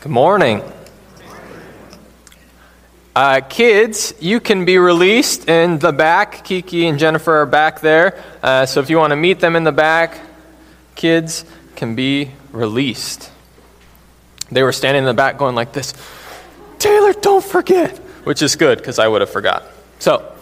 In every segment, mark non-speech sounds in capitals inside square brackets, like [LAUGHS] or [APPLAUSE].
Good morning. Uh, kids, you can be released in the back. Kiki and Jennifer are back there. Uh, so if you want to meet them in the back, kids can be released. They were standing in the back going like this Taylor, don't forget, which is good because I would have forgot. So,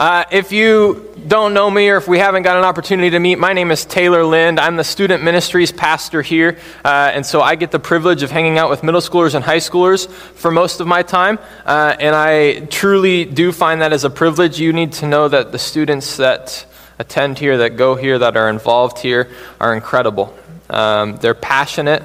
uh, if you don't know me or if we haven't got an opportunity to meet, my name is Taylor Lind. I'm the student ministries pastor here, uh, and so I get the privilege of hanging out with middle schoolers and high schoolers for most of my time. Uh, and I truly do find that as a privilege. You need to know that the students that attend here, that go here, that are involved here, are incredible. Um, they're passionate,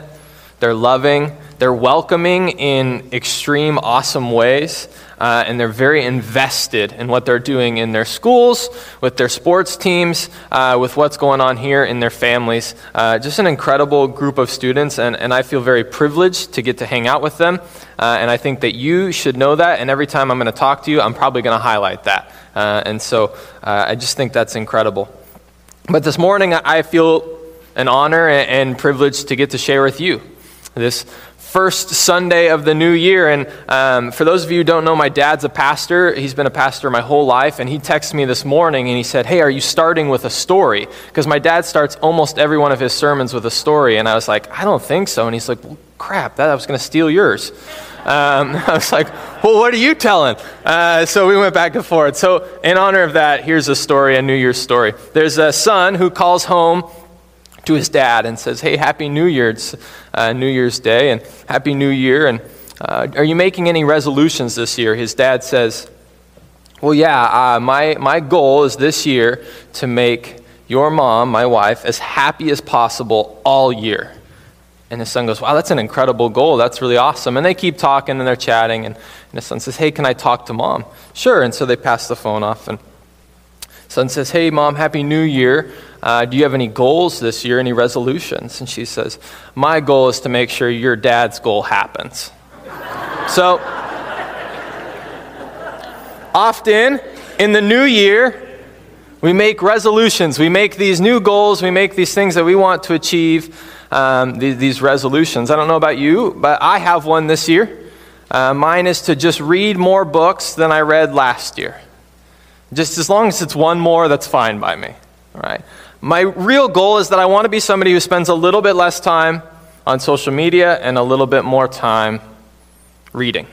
they're loving, they're welcoming in extreme, awesome ways uh, and they're very invested in what they're doing in their schools, with their sports teams, uh, with what's going on here in their families. Uh, just an incredible group of students, and, and I feel very privileged to get to hang out with them. Uh, and I think that you should know that, and every time I'm going to talk to you, I'm probably going to highlight that. Uh, and so uh, I just think that's incredible. But this morning, I feel an honor and privilege to get to share with you this first Sunday of the new year. And um, for those of you who don't know, my dad's a pastor. He's been a pastor my whole life. And he texted me this morning and he said, Hey, are you starting with a story? Because my dad starts almost every one of his sermons with a story. And I was like, I don't think so. And he's like, well, crap, that I was going to steal yours. Um, [LAUGHS] I was like, well, what are you telling? Uh, so we went back and forth. So, in honor of that, here's a story, a New Year's story. There's a son who calls home to his dad and says, Hey, Happy New Year's, uh, New Year's Day, and Happy New Year. And uh, are you making any resolutions this year? His dad says, Well, yeah, uh, my, my goal is this year to make your mom, my wife, as happy as possible all year. And his son goes, Wow, that's an incredible goal. That's really awesome. And they keep talking and they're chatting. And, and his son says, Hey, can I talk to mom? Sure. And so they pass the phone off. And son says, Hey, mom, happy new year. Uh, do you have any goals this year, any resolutions? And she says, My goal is to make sure your dad's goal happens. so, often in the new year, we make resolutions. We make these new goals. We make these things that we want to achieve, um, these, these, resolutions. I don't know about you, but I have one this year. Uh, mine is to just read more books than I read last year. Just as long as it's one more, that's fine by me. All right? My real goal is that I want to be somebody who spends a little bit less time on social media and a little bit more time reading.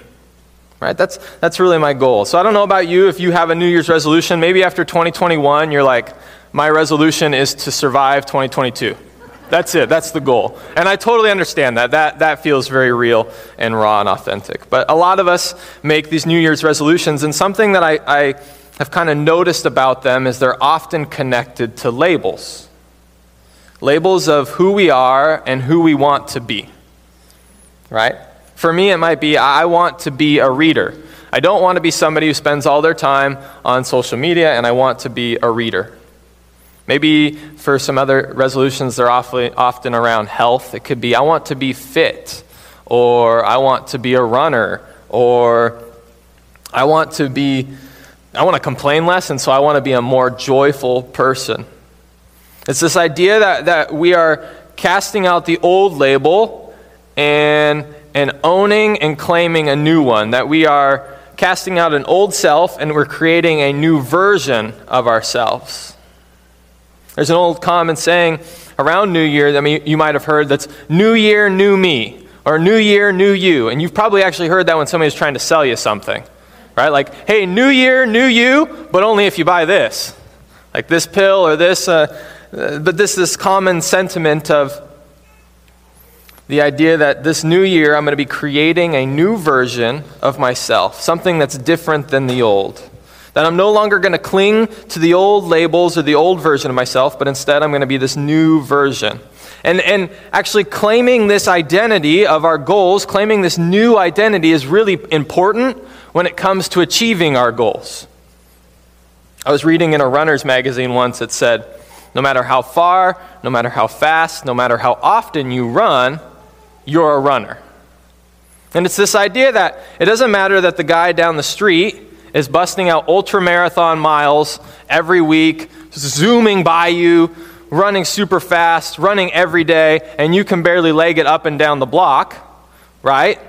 Right? That's, that's really my goal. So I don't know about you if you have a New Year's resolution. Maybe after 2021, you're like, my resolution is to survive 2022. That's it. That's the goal. And I totally understand that. That, that feels very real and raw and authentic. But a lot of us make these New Year's resolutions, and something that I, I have kind of noticed about them is they're often connected to labels labels of who we are and who we want to be. Right? For me, it might be I want to be a reader. I don't want to be somebody who spends all their time on social media, and I want to be a reader. Maybe for some other resolutions, they're often around health. It could be I want to be fit, or I want to be a runner, or I want to be I want to complain less, and so I want to be a more joyful person. It's this idea that, that we are casting out the old label and, and owning and claiming a new one, that we are casting out an old self and we're creating a new version of ourselves. There's an old common saying around New Year that you might have heard that's New Year, New Me, or New Year, New You. And you've probably actually heard that when somebody's trying to sell you something right? Like, hey, new year, new you, but only if you buy this. Like this pill or this, uh, uh, but this, this common sentiment of the idea that this new year I'm going to be creating a new version of myself, something that's different than the old. That I'm no longer going to cling to the old labels or the old version of myself, but instead I'm going to be this new version. And, and actually claiming this identity of our goals, claiming this new identity is really important when it comes to achieving our goals. I was reading in a runner's magazine once that said, no matter how far, no matter how fast, no matter how often you run, you're a runner. And it's this idea that it doesn't matter that the guy down the street is busting out ultra marathon miles every week, zooming by you, running super fast, running every day, and you can barely leg it up and down the block. right?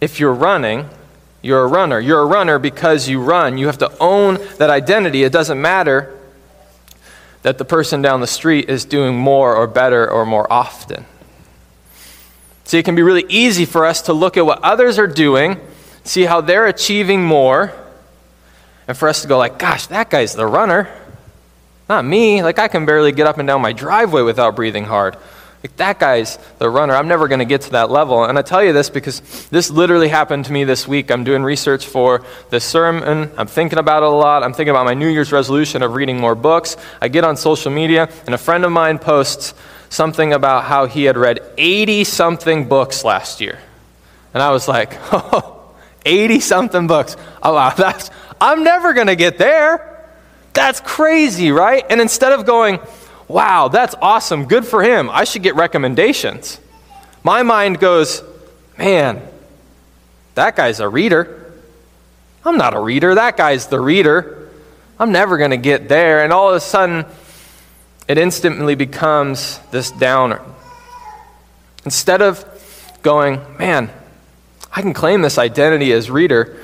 If you're running, you're a runner. You're a runner because you run. You have to own that identity. It doesn't matter that the person down the street is doing more or better or more often. See, it can be really easy for us to look at what others are doing, see how they're achieving more, and for us to go like, gosh, that guy's the runner. Not me. Like I can barely get up and down my driveway without breathing hard. Like, that guy's the runner. I'm never going to get to that level. And I tell you this because this literally happened to me this week. I'm doing research for this sermon. I'm thinking about it a lot. I'm thinking about my New Year's resolution of reading more books. I get on social media, and a friend of mine posts something about how he had read 80 something books last year. And I was like, [LAUGHS] oh, 80 something books. Oh, wow, [LAUGHS] that's, I'm never going to get there. That's crazy, right? And instead of going, wow, that's awesome, good for him, I should get recommendations. My mind goes, man, that guy's a reader. I'm not a reader, that guy's the reader. I'm never going to get there. And all of a sudden, it instantly becomes this downer. Instead of going, man, I can claim this identity as reader,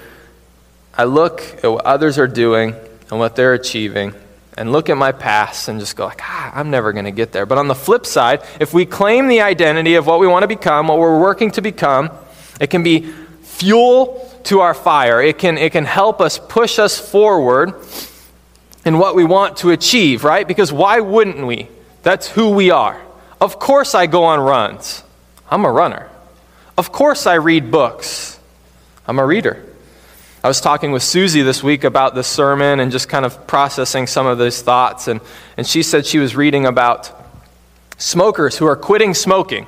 I look at what others are doing and what they're achieving, and look at my past and just go like, ah, I'm never going to get there. But on the flip side, if we claim the identity of what we want to become, what we're working to become, it can be fuel to our fire. It can, it can help us push us forward in what we want to achieve, right? Because why wouldn't we? That's who we are. Of course I go on runs. I'm a runner. Of course I read books. I'm a reader. I was talking with Susie this week about the sermon and just kind of processing some of those thoughts. And, and she said she was reading about smokers who are quitting smoking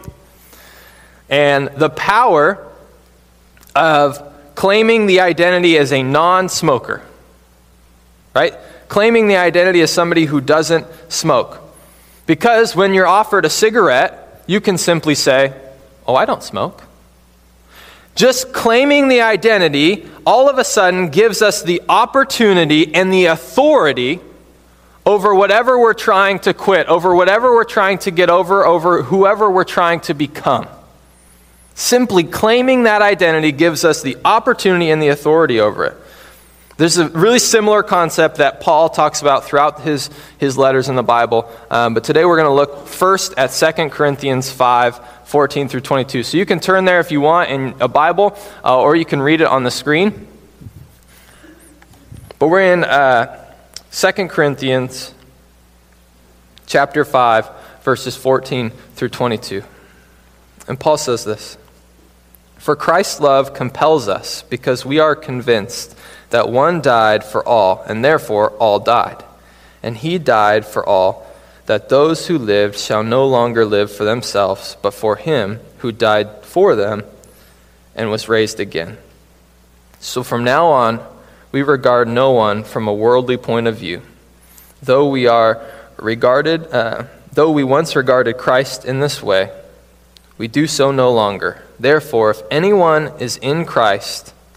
and the power of claiming the identity as a non smoker, right? Claiming the identity as somebody who doesn't smoke. Because when you're offered a cigarette, you can simply say, Oh, I don't smoke. Just claiming the identity all of a sudden gives us the opportunity and the authority over whatever we're trying to quit, over whatever we're trying to get over, over whoever we're trying to become. Simply claiming that identity gives us the opportunity and the authority over it. There's a really similar concept that Paul talks about throughout his, his letters in the Bible, um, but today we're going to look first at 2 Corinthians 5 14 through 22. So you can turn there if you want in a Bible, uh, or you can read it on the screen. But we're in uh, 2 Corinthians chapter 5, verses 14 through 22. And Paul says this For Christ's love compels us, because we are convinced that one died for all, and therefore all died. And he died for all that those who lived shall no longer live for themselves, but for him who died for them and was raised again. So from now on, we regard no one from a worldly point of view. Though we are regarded, uh, though we once regarded Christ in this way, we do so no longer. Therefore, if anyone is in Christ,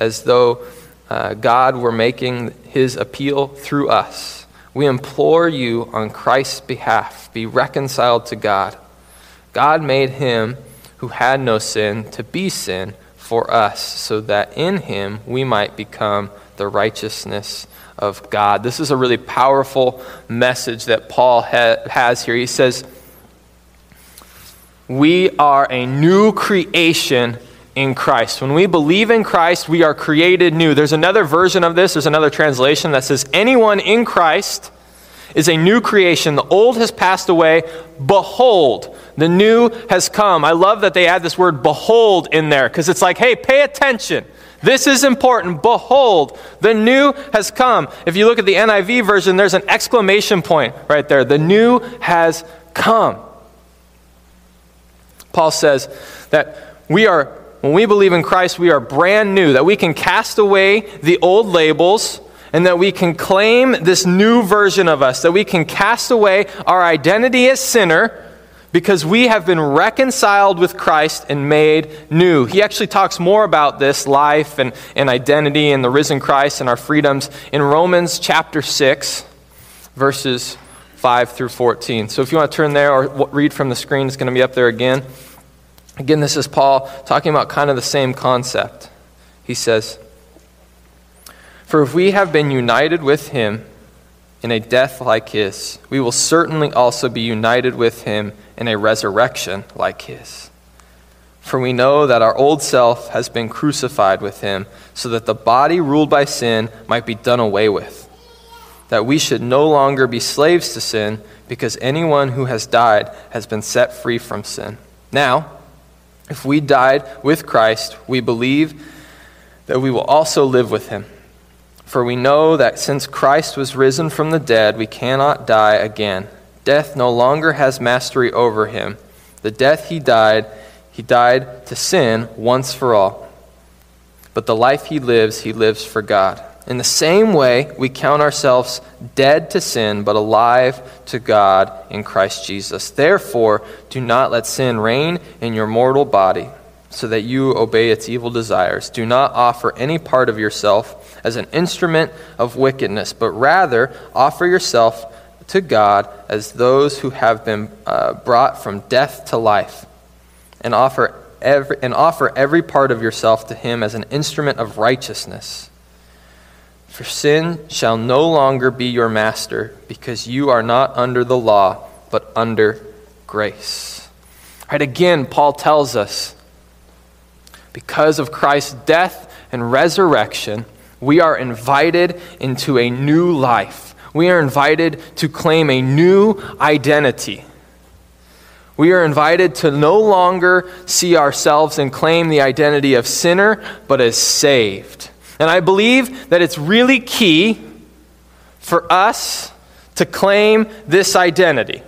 as though uh, God were making his appeal through us. We implore you on Christ's behalf, be reconciled to God. God made him who had no sin to be sin for us, so that in him we might become the righteousness of God. This is a really powerful message that Paul ha- has here. He says, We are a new creation in Christ. When we believe in Christ, we are created new. There's another version of this, there's another translation that says, Anyone in Christ is a new creation. The old has passed away. Behold, the new has come. I love that they add this word behold in there because it's like, hey, pay attention. This is important. Behold, the new has come. If you look at the NIV version, there's an exclamation point right there. The new has come. Paul says that we are when we believe in Christ, we are brand new, that we can cast away the old labels and that we can claim this new version of us, that we can cast away our identity as sinner because we have been reconciled with Christ and made new. He actually talks more about this life and, and identity and the risen Christ and our freedoms in Romans chapter 6, verses 5 through 14. So if you want to turn there or read from the screen, it's going to be up there again. Again, this is Paul talking about kind of the same concept. He says, For if we have been united with him in a death like his, we will certainly also be united with him in a resurrection like his. For we know that our old self has been crucified with him, so that the body ruled by sin might be done away with. That we should no longer be slaves to sin, because anyone who has died has been set free from sin. Now, if we died with Christ, we believe that we will also live with him. For we know that since Christ was risen from the dead, we cannot die again. Death no longer has mastery over him. The death he died, he died to sin once for all. But the life he lives, he lives for God. In the same way, we count ourselves dead to sin, but alive to God in Christ Jesus. Therefore, do not let sin reign in your mortal body, so that you obey its evil desires. Do not offer any part of yourself as an instrument of wickedness, but rather offer yourself to God as those who have been uh, brought from death to life, and offer, every, and offer every part of yourself to Him as an instrument of righteousness. For sin shall no longer be your master, because you are not under the law, but under grace. Right, again, Paul tells us because of Christ's death and resurrection, we are invited into a new life we are invited to claim a new identity. We are invited to no longer see ourselves and claim the identity of sinner, but as saved. And I believe that it's really key for us to claim this identity.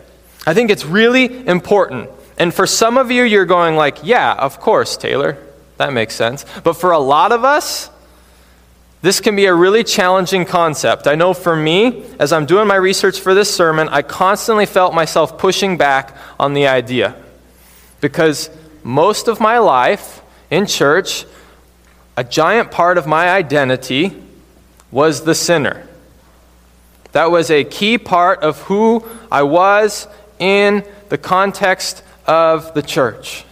I think it's really important. And for some of you, you're going like, yeah, of course, Taylor. That makes sense. But for a lot of us, this can be a really challenging concept. I know for me, as I'm doing my research for this sermon, I constantly felt myself pushing back on the idea. Because most of my life in church, a giant part of my identity was the sinner. That was a key part of who I was in the context of the church.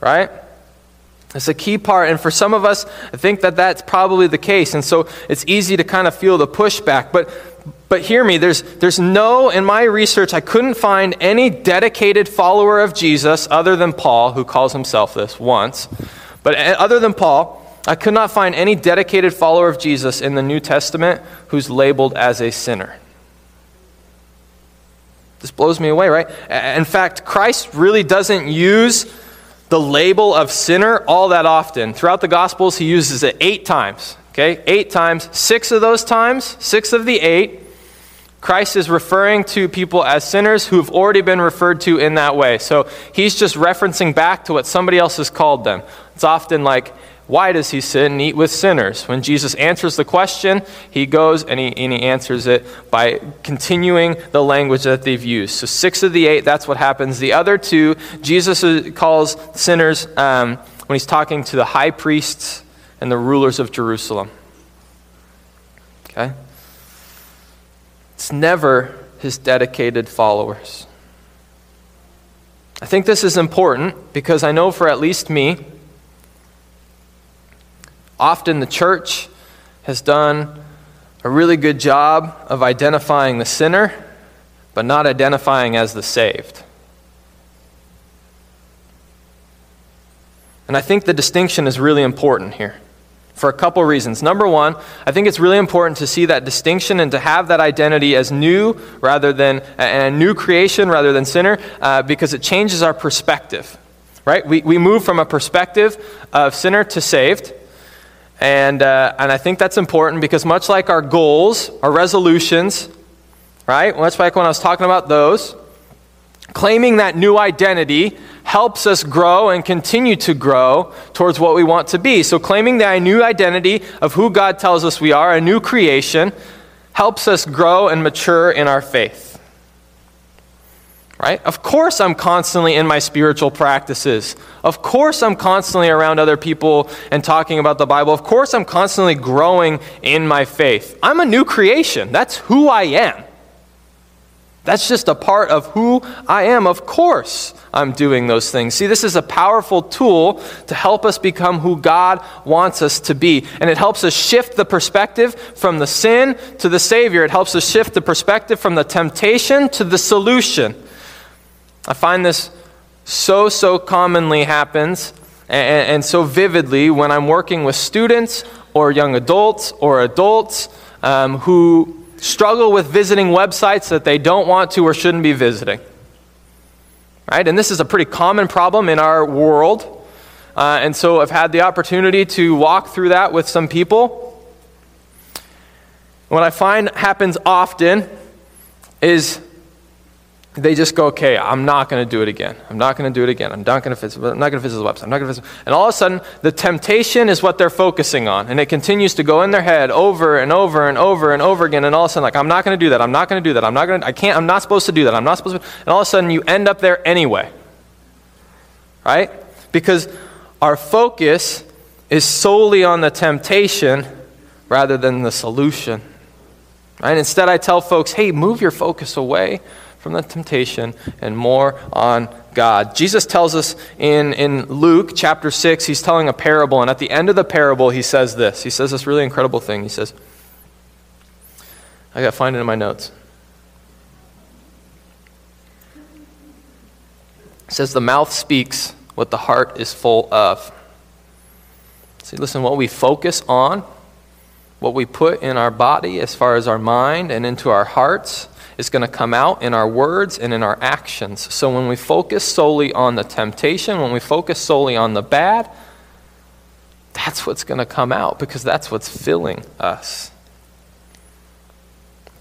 Right? It's a key part, and for some of us, I think that that's probably the case, and so it's easy to kind of feel the pushback. But, but hear me, there's, there's no, in my research, I couldn't find any dedicated follower of Jesus other than Paul, who calls himself this once. But eh, other than Paul, I could not find any dedicated follower of Jesus in the New Testament who's labeled as a sinner. This blows me away, right? In fact, Christ really doesn't use the label of sinner all that often. Throughout the Gospels, he uses it eight times. Okay, eight times. Six of those times, six of the eight, Christ is referring to people as sinners who have already been referred to in that way. So he's just referencing back to what somebody else has called them. It's often like, why does he sit and eat with sinners? When Jesus answers the question, he goes and he, and he answers it by continuing the language that they've used. So, six of the eight, that's what happens. The other two, Jesus calls sinners um, when he's talking to the high priests and the rulers of Jerusalem. Okay? It's never his dedicated followers. I think this is important because I know for at least me, Often the church has done a really good job of identifying the sinner, but not identifying as the saved. And I think the distinction is really important here for a couple reasons. Number one, I think it's really important to see that distinction and to have that identity as new rather than a new creation rather than sinner uh, because it changes our perspective. Right? We, we move from a perspective of sinner to saved. And, uh, and I think that's important because, much like our goals, our resolutions, right? Much like when I was talking about those, Claiming that new identity helps us grow and continue to grow towards what we want to be. So, claiming that new identity of who God tells us we are, a new creation, helps us grow and mature in our faith. Right? Of course, I'm constantly in my spiritual practices. Of course, I'm constantly around other people and talking about the Bible. Of course, I'm constantly growing in my faith. I'm a new creation. That's who I am. That's just a part of who I am. Of course, I'm doing those things. See, this is a powerful tool to help us become who God wants us to be. And it helps us shift the perspective from the sin to the Savior. It helps us shift the perspective from the temptation to the solution. I find this so, so commonly happens and, and so vividly when I'm working with students or young adults or adults um, who struggle with visiting websites that they don't want to or shouldn't be visiting. Right? And this is a pretty common problem in our world. Uh, and so I've had the opportunity to walk through that with some people. What I find happens often is they just go, okay, I'm not going to do it again. I'm not going to do it again. I'm not going to visit. I'm not going to visit the website. I'm not going to visit. And all of a sudden, the temptation is what they're focusing on, and it continues to go in their head over and over and over and over again. And all of a sudden, like, I'm not going to do that. I'm not going to do that. I'm not going. to I can't. I'm not supposed to do that. I'm not supposed to. And all of a sudden, you end up there anyway. Right? Because our focus is solely on the temptation rather than the solution. Right? Instead, I tell folks, hey, move your focus away from the temptation and more on God. Jesus tells us in, in Luke chapter 6, he's telling a parable, and at the end of the parable, he says this. He says this really incredible thing. He says, I got to find it in my notes. He says, The mouth speaks what the heart is full of. See, listen, what we focus on, what we put in our body as far as our mind and into our hearts, is going to come out in our words and in our actions. So when we focus solely on the temptation, when we focus solely on the bad, that's what's going to come out because that's what's filling us.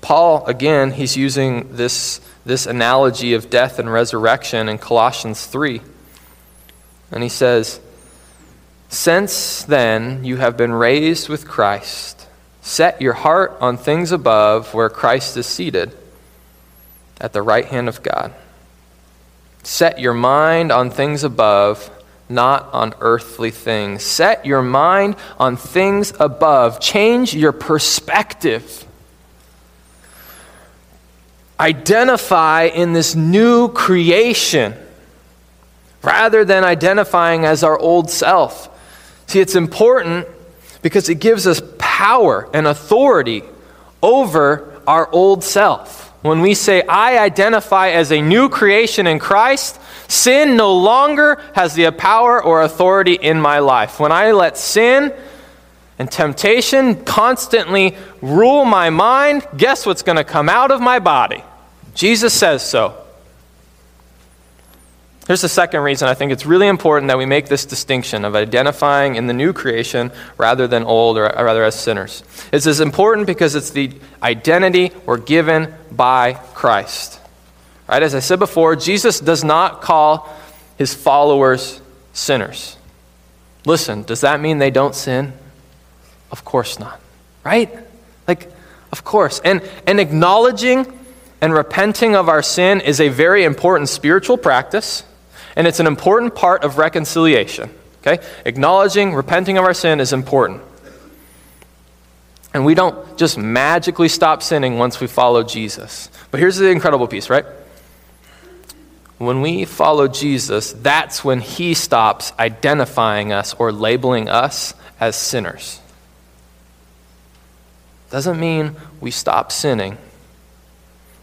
Paul, again, he's using this, this analogy of death and resurrection in Colossians 3. And he says, Since then you have been raised with Christ, set your heart on things above where Christ is seated at the right hand of God. Set your mind on things above, not on earthly things. Set your mind on things above. Change your perspective. Identify in this new creation rather than identifying as our old self. See, it's important because it gives us power and authority over our old self. When we say, I identify as a new creation in Christ, sin no longer has the power or authority in my life. When I let sin and temptation constantly rule my mind, guess what's going to come out of my body? Jesus says so. Here's the second reason I think it's really important that we make this distinction of identifying in the new creation rather than old or rather as sinners. It's as important because it's the identity we're given by Christ. Right? As I said before, Jesus does not call his followers sinners. Listen, does that mean they don't sin? Of course not. Right? Like, of course. And, and acknowledging and repenting of our sin is a very important spiritual practice and it's an important part of reconciliation. Okay? Acknowledging, repenting of our sin is important. And we don't just magically stop sinning once we follow Jesus. But here's the incredible piece, right? When we follow Jesus, that's when he stops identifying us or labeling us as sinners. Doesn't mean we stop sinning,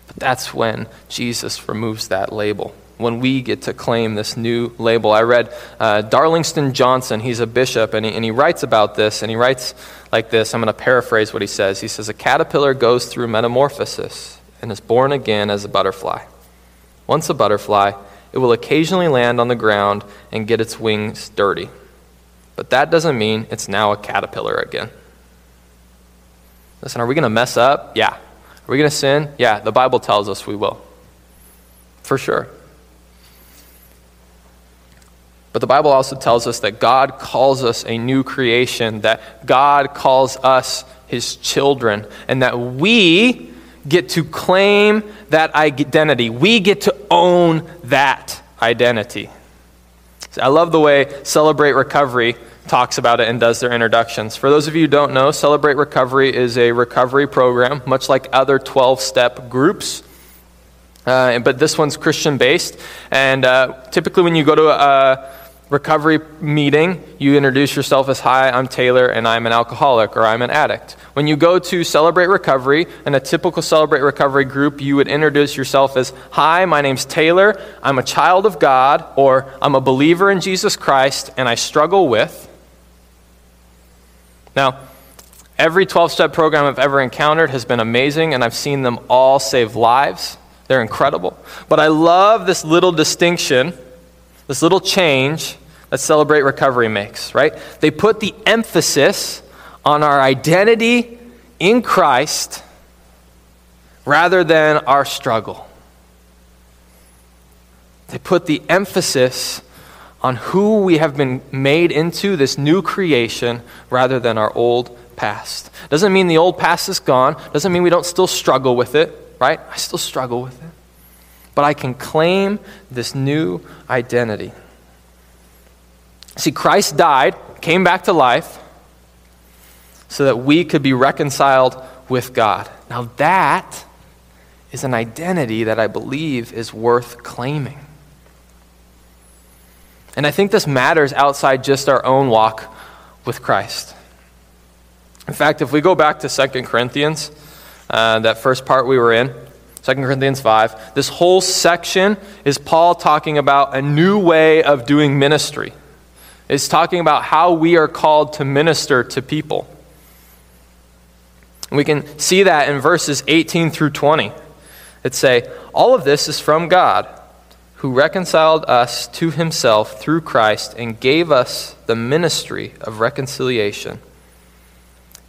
but that's when Jesus removes that label when we get to claim this new label. I read uh, Darlingston Johnson, he's a bishop, and he, and he writes about this, and he writes like this. I'm going to paraphrase what he says. He says, A caterpillar goes through metamorphosis and is born again as a butterfly. Once a butterfly, it will occasionally land on the ground and get its wings dirty. But that doesn't mean it's now a caterpillar again. Listen, are we going to mess up? Yeah. Are we going to sin? Yeah, the Bible tells us we will. For sure. But the Bible also tells us that God calls us a new creation, that God calls us his children, and that we get to claim that identity. We get to own that identity. I love the way Celebrate Recovery talks about it and does their introductions. For those of you who don't know, Celebrate Recovery is a recovery program, much like other 12 step groups. Uh, but this one's Christian based. And uh, typically, when you go to a recovery meeting, you introduce yourself as Hi, I'm Taylor, and I'm an alcoholic or I'm an addict. When you go to Celebrate Recovery, in a typical Celebrate Recovery group, you would introduce yourself as Hi, my name's Taylor, I'm a child of God, or I'm a believer in Jesus Christ, and I struggle with. Now, every 12 step program I've ever encountered has been amazing, and I've seen them all save lives. They're incredible. But I love this little distinction, this little change that Celebrate Recovery makes, right? They put the emphasis on our identity in Christ rather than our struggle. They put the emphasis on who we have been made into, this new creation, rather than our old past. Doesn't mean the old past is gone, doesn't mean we don't still struggle with it, right? I still struggle with it. But I can claim this new identity. See, Christ died, came back to life, so that we could be reconciled with God. Now, that is an identity that I believe is worth claiming. And I think this matters outside just our own walk with Christ. In fact, if we go back to 2 Corinthians, uh, that first part we were in, 2 Corinthians 5, this whole section is Paul talking about a new way of doing ministry. It's talking about how we are called to minister to people. And we can see that in verses 18 through 20. It say, All of this is from God, who reconciled us to himself through Christ and gave us the ministry of reconciliation.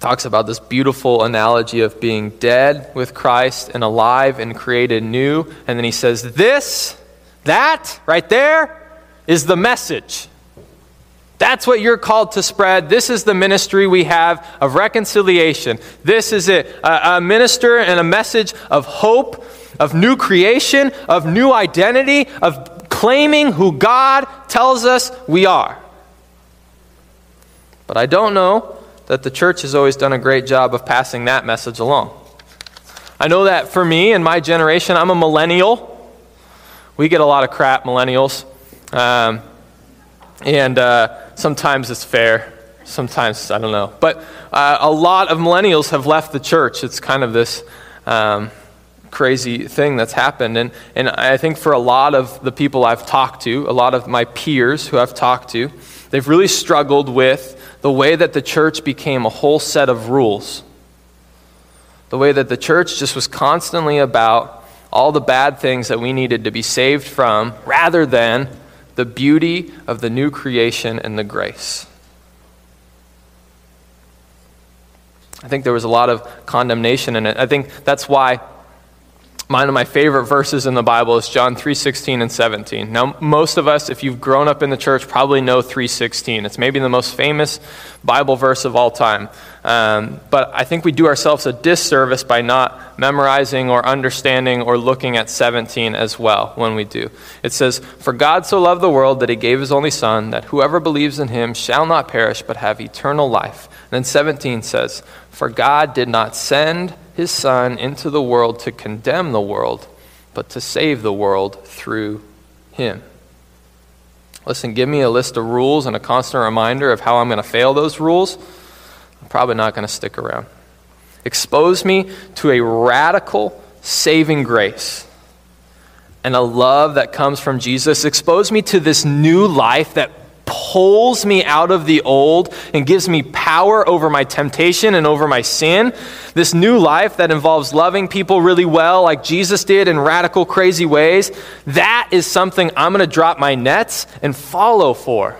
talks about this beautiful analogy of being dead with Christ and alive and created new. And then he says, This, that, right there, is the message. That's what you're called to spread. This is the ministry we have of reconciliation. This is it a, a, minister and a message of hope, of new creation, of new identity, of claiming who God tells us we are. But I don't know that the church has always done a great job of passing that message along. I know that for me and my generation, I'm a millennial. We get a lot of crap, millennials. Um, and uh, sometimes it's fair, sometimes I don't know. But uh, a lot of millennials have left the church. It's kind of this um, crazy thing that's happened. And, and I think for a lot of the people I've talked to, a lot of my peers who I've talked to, they've really struggled with the way that the church became a whole set of rules. The way that the church just was constantly about all the bad things that we needed to be saved from rather than the beauty of the new creation and the grace. I think there was a lot of condemnation in it. I think that's why one of my favorite verses in the Bible is John 3:16 and 17. Now, most of us, if you've grown up in the church, probably know 3:16. It's maybe the most famous Bible verse of all time. Um, but I think we do ourselves a disservice by not memorizing or understanding or looking at 17 as well when we do. It says, "For God so loved the world that He gave His only Son, that whoever believes in Him shall not perish but have eternal life." And then 17 says, "For God did not send." his Son into the world to condemn the world, but to save the world through him. Listen, give me a list of rules and a constant reminder of how I'm going to fail those rules. Probably not going to stick around. Expose me to a radical saving grace and a love that comes from Jesus. Expose me to this new life that pulls me out of the old and gives me power over my temptation and over my sin. This new life that involves loving people really well, like Jesus did in radical, crazy ways. That is something I'm going to drop my nets and follow for.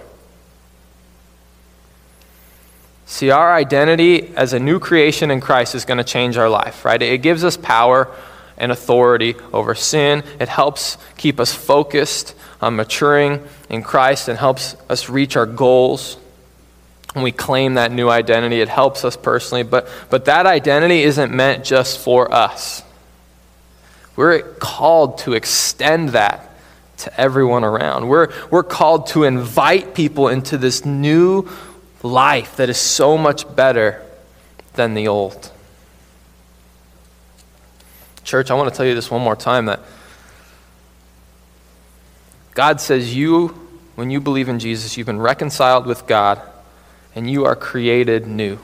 See, our identity as a new creation in Christ is going to change our life, right? It gives us power and authority over sin. It helps keep us focused on maturing in Christ and helps us reach our goals. When we claim that new identity, it helps us personally, but, but that identity isn't meant just for us. We're called to extend that to everyone around. We're, we're called to invite people into this new life that is so much better than the old. Church, I want to tell you this one more time that God says you, when you believe in Jesus, you've been reconciled with God and you are created new.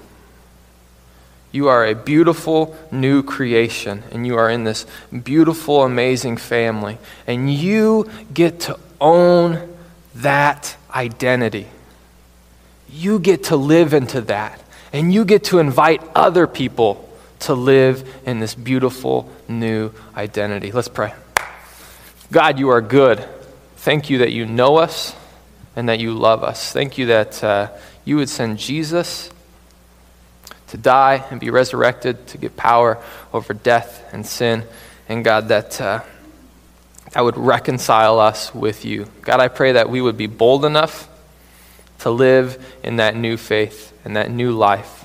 You are a beautiful new creation, and you are in this beautiful, amazing family. And you get to own that identity. You get to live into that. And you get to invite other people to live in this beautiful new identity. Let's pray. God, you are good. Thank you that you know us and that you love us. Thank you that uh, you would send Jesus to die and be resurrected to get power over death and sin. And God, that, uh, that would reconcile us with you. God, I pray that we would be bold enough to live in that new faith and that new life.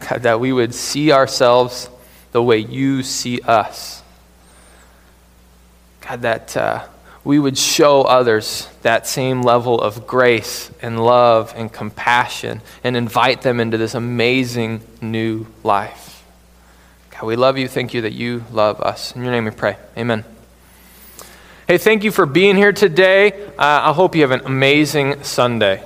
God, that we would see ourselves the way you see us. God, that uh, we would show others that same level of grace and love and compassion and invite them into this amazing new life. God, we love you. Thank you that you love us. In your name we pray. Amen. Hey, thank you for being here today. Uh, I hope you have an amazing Sunday.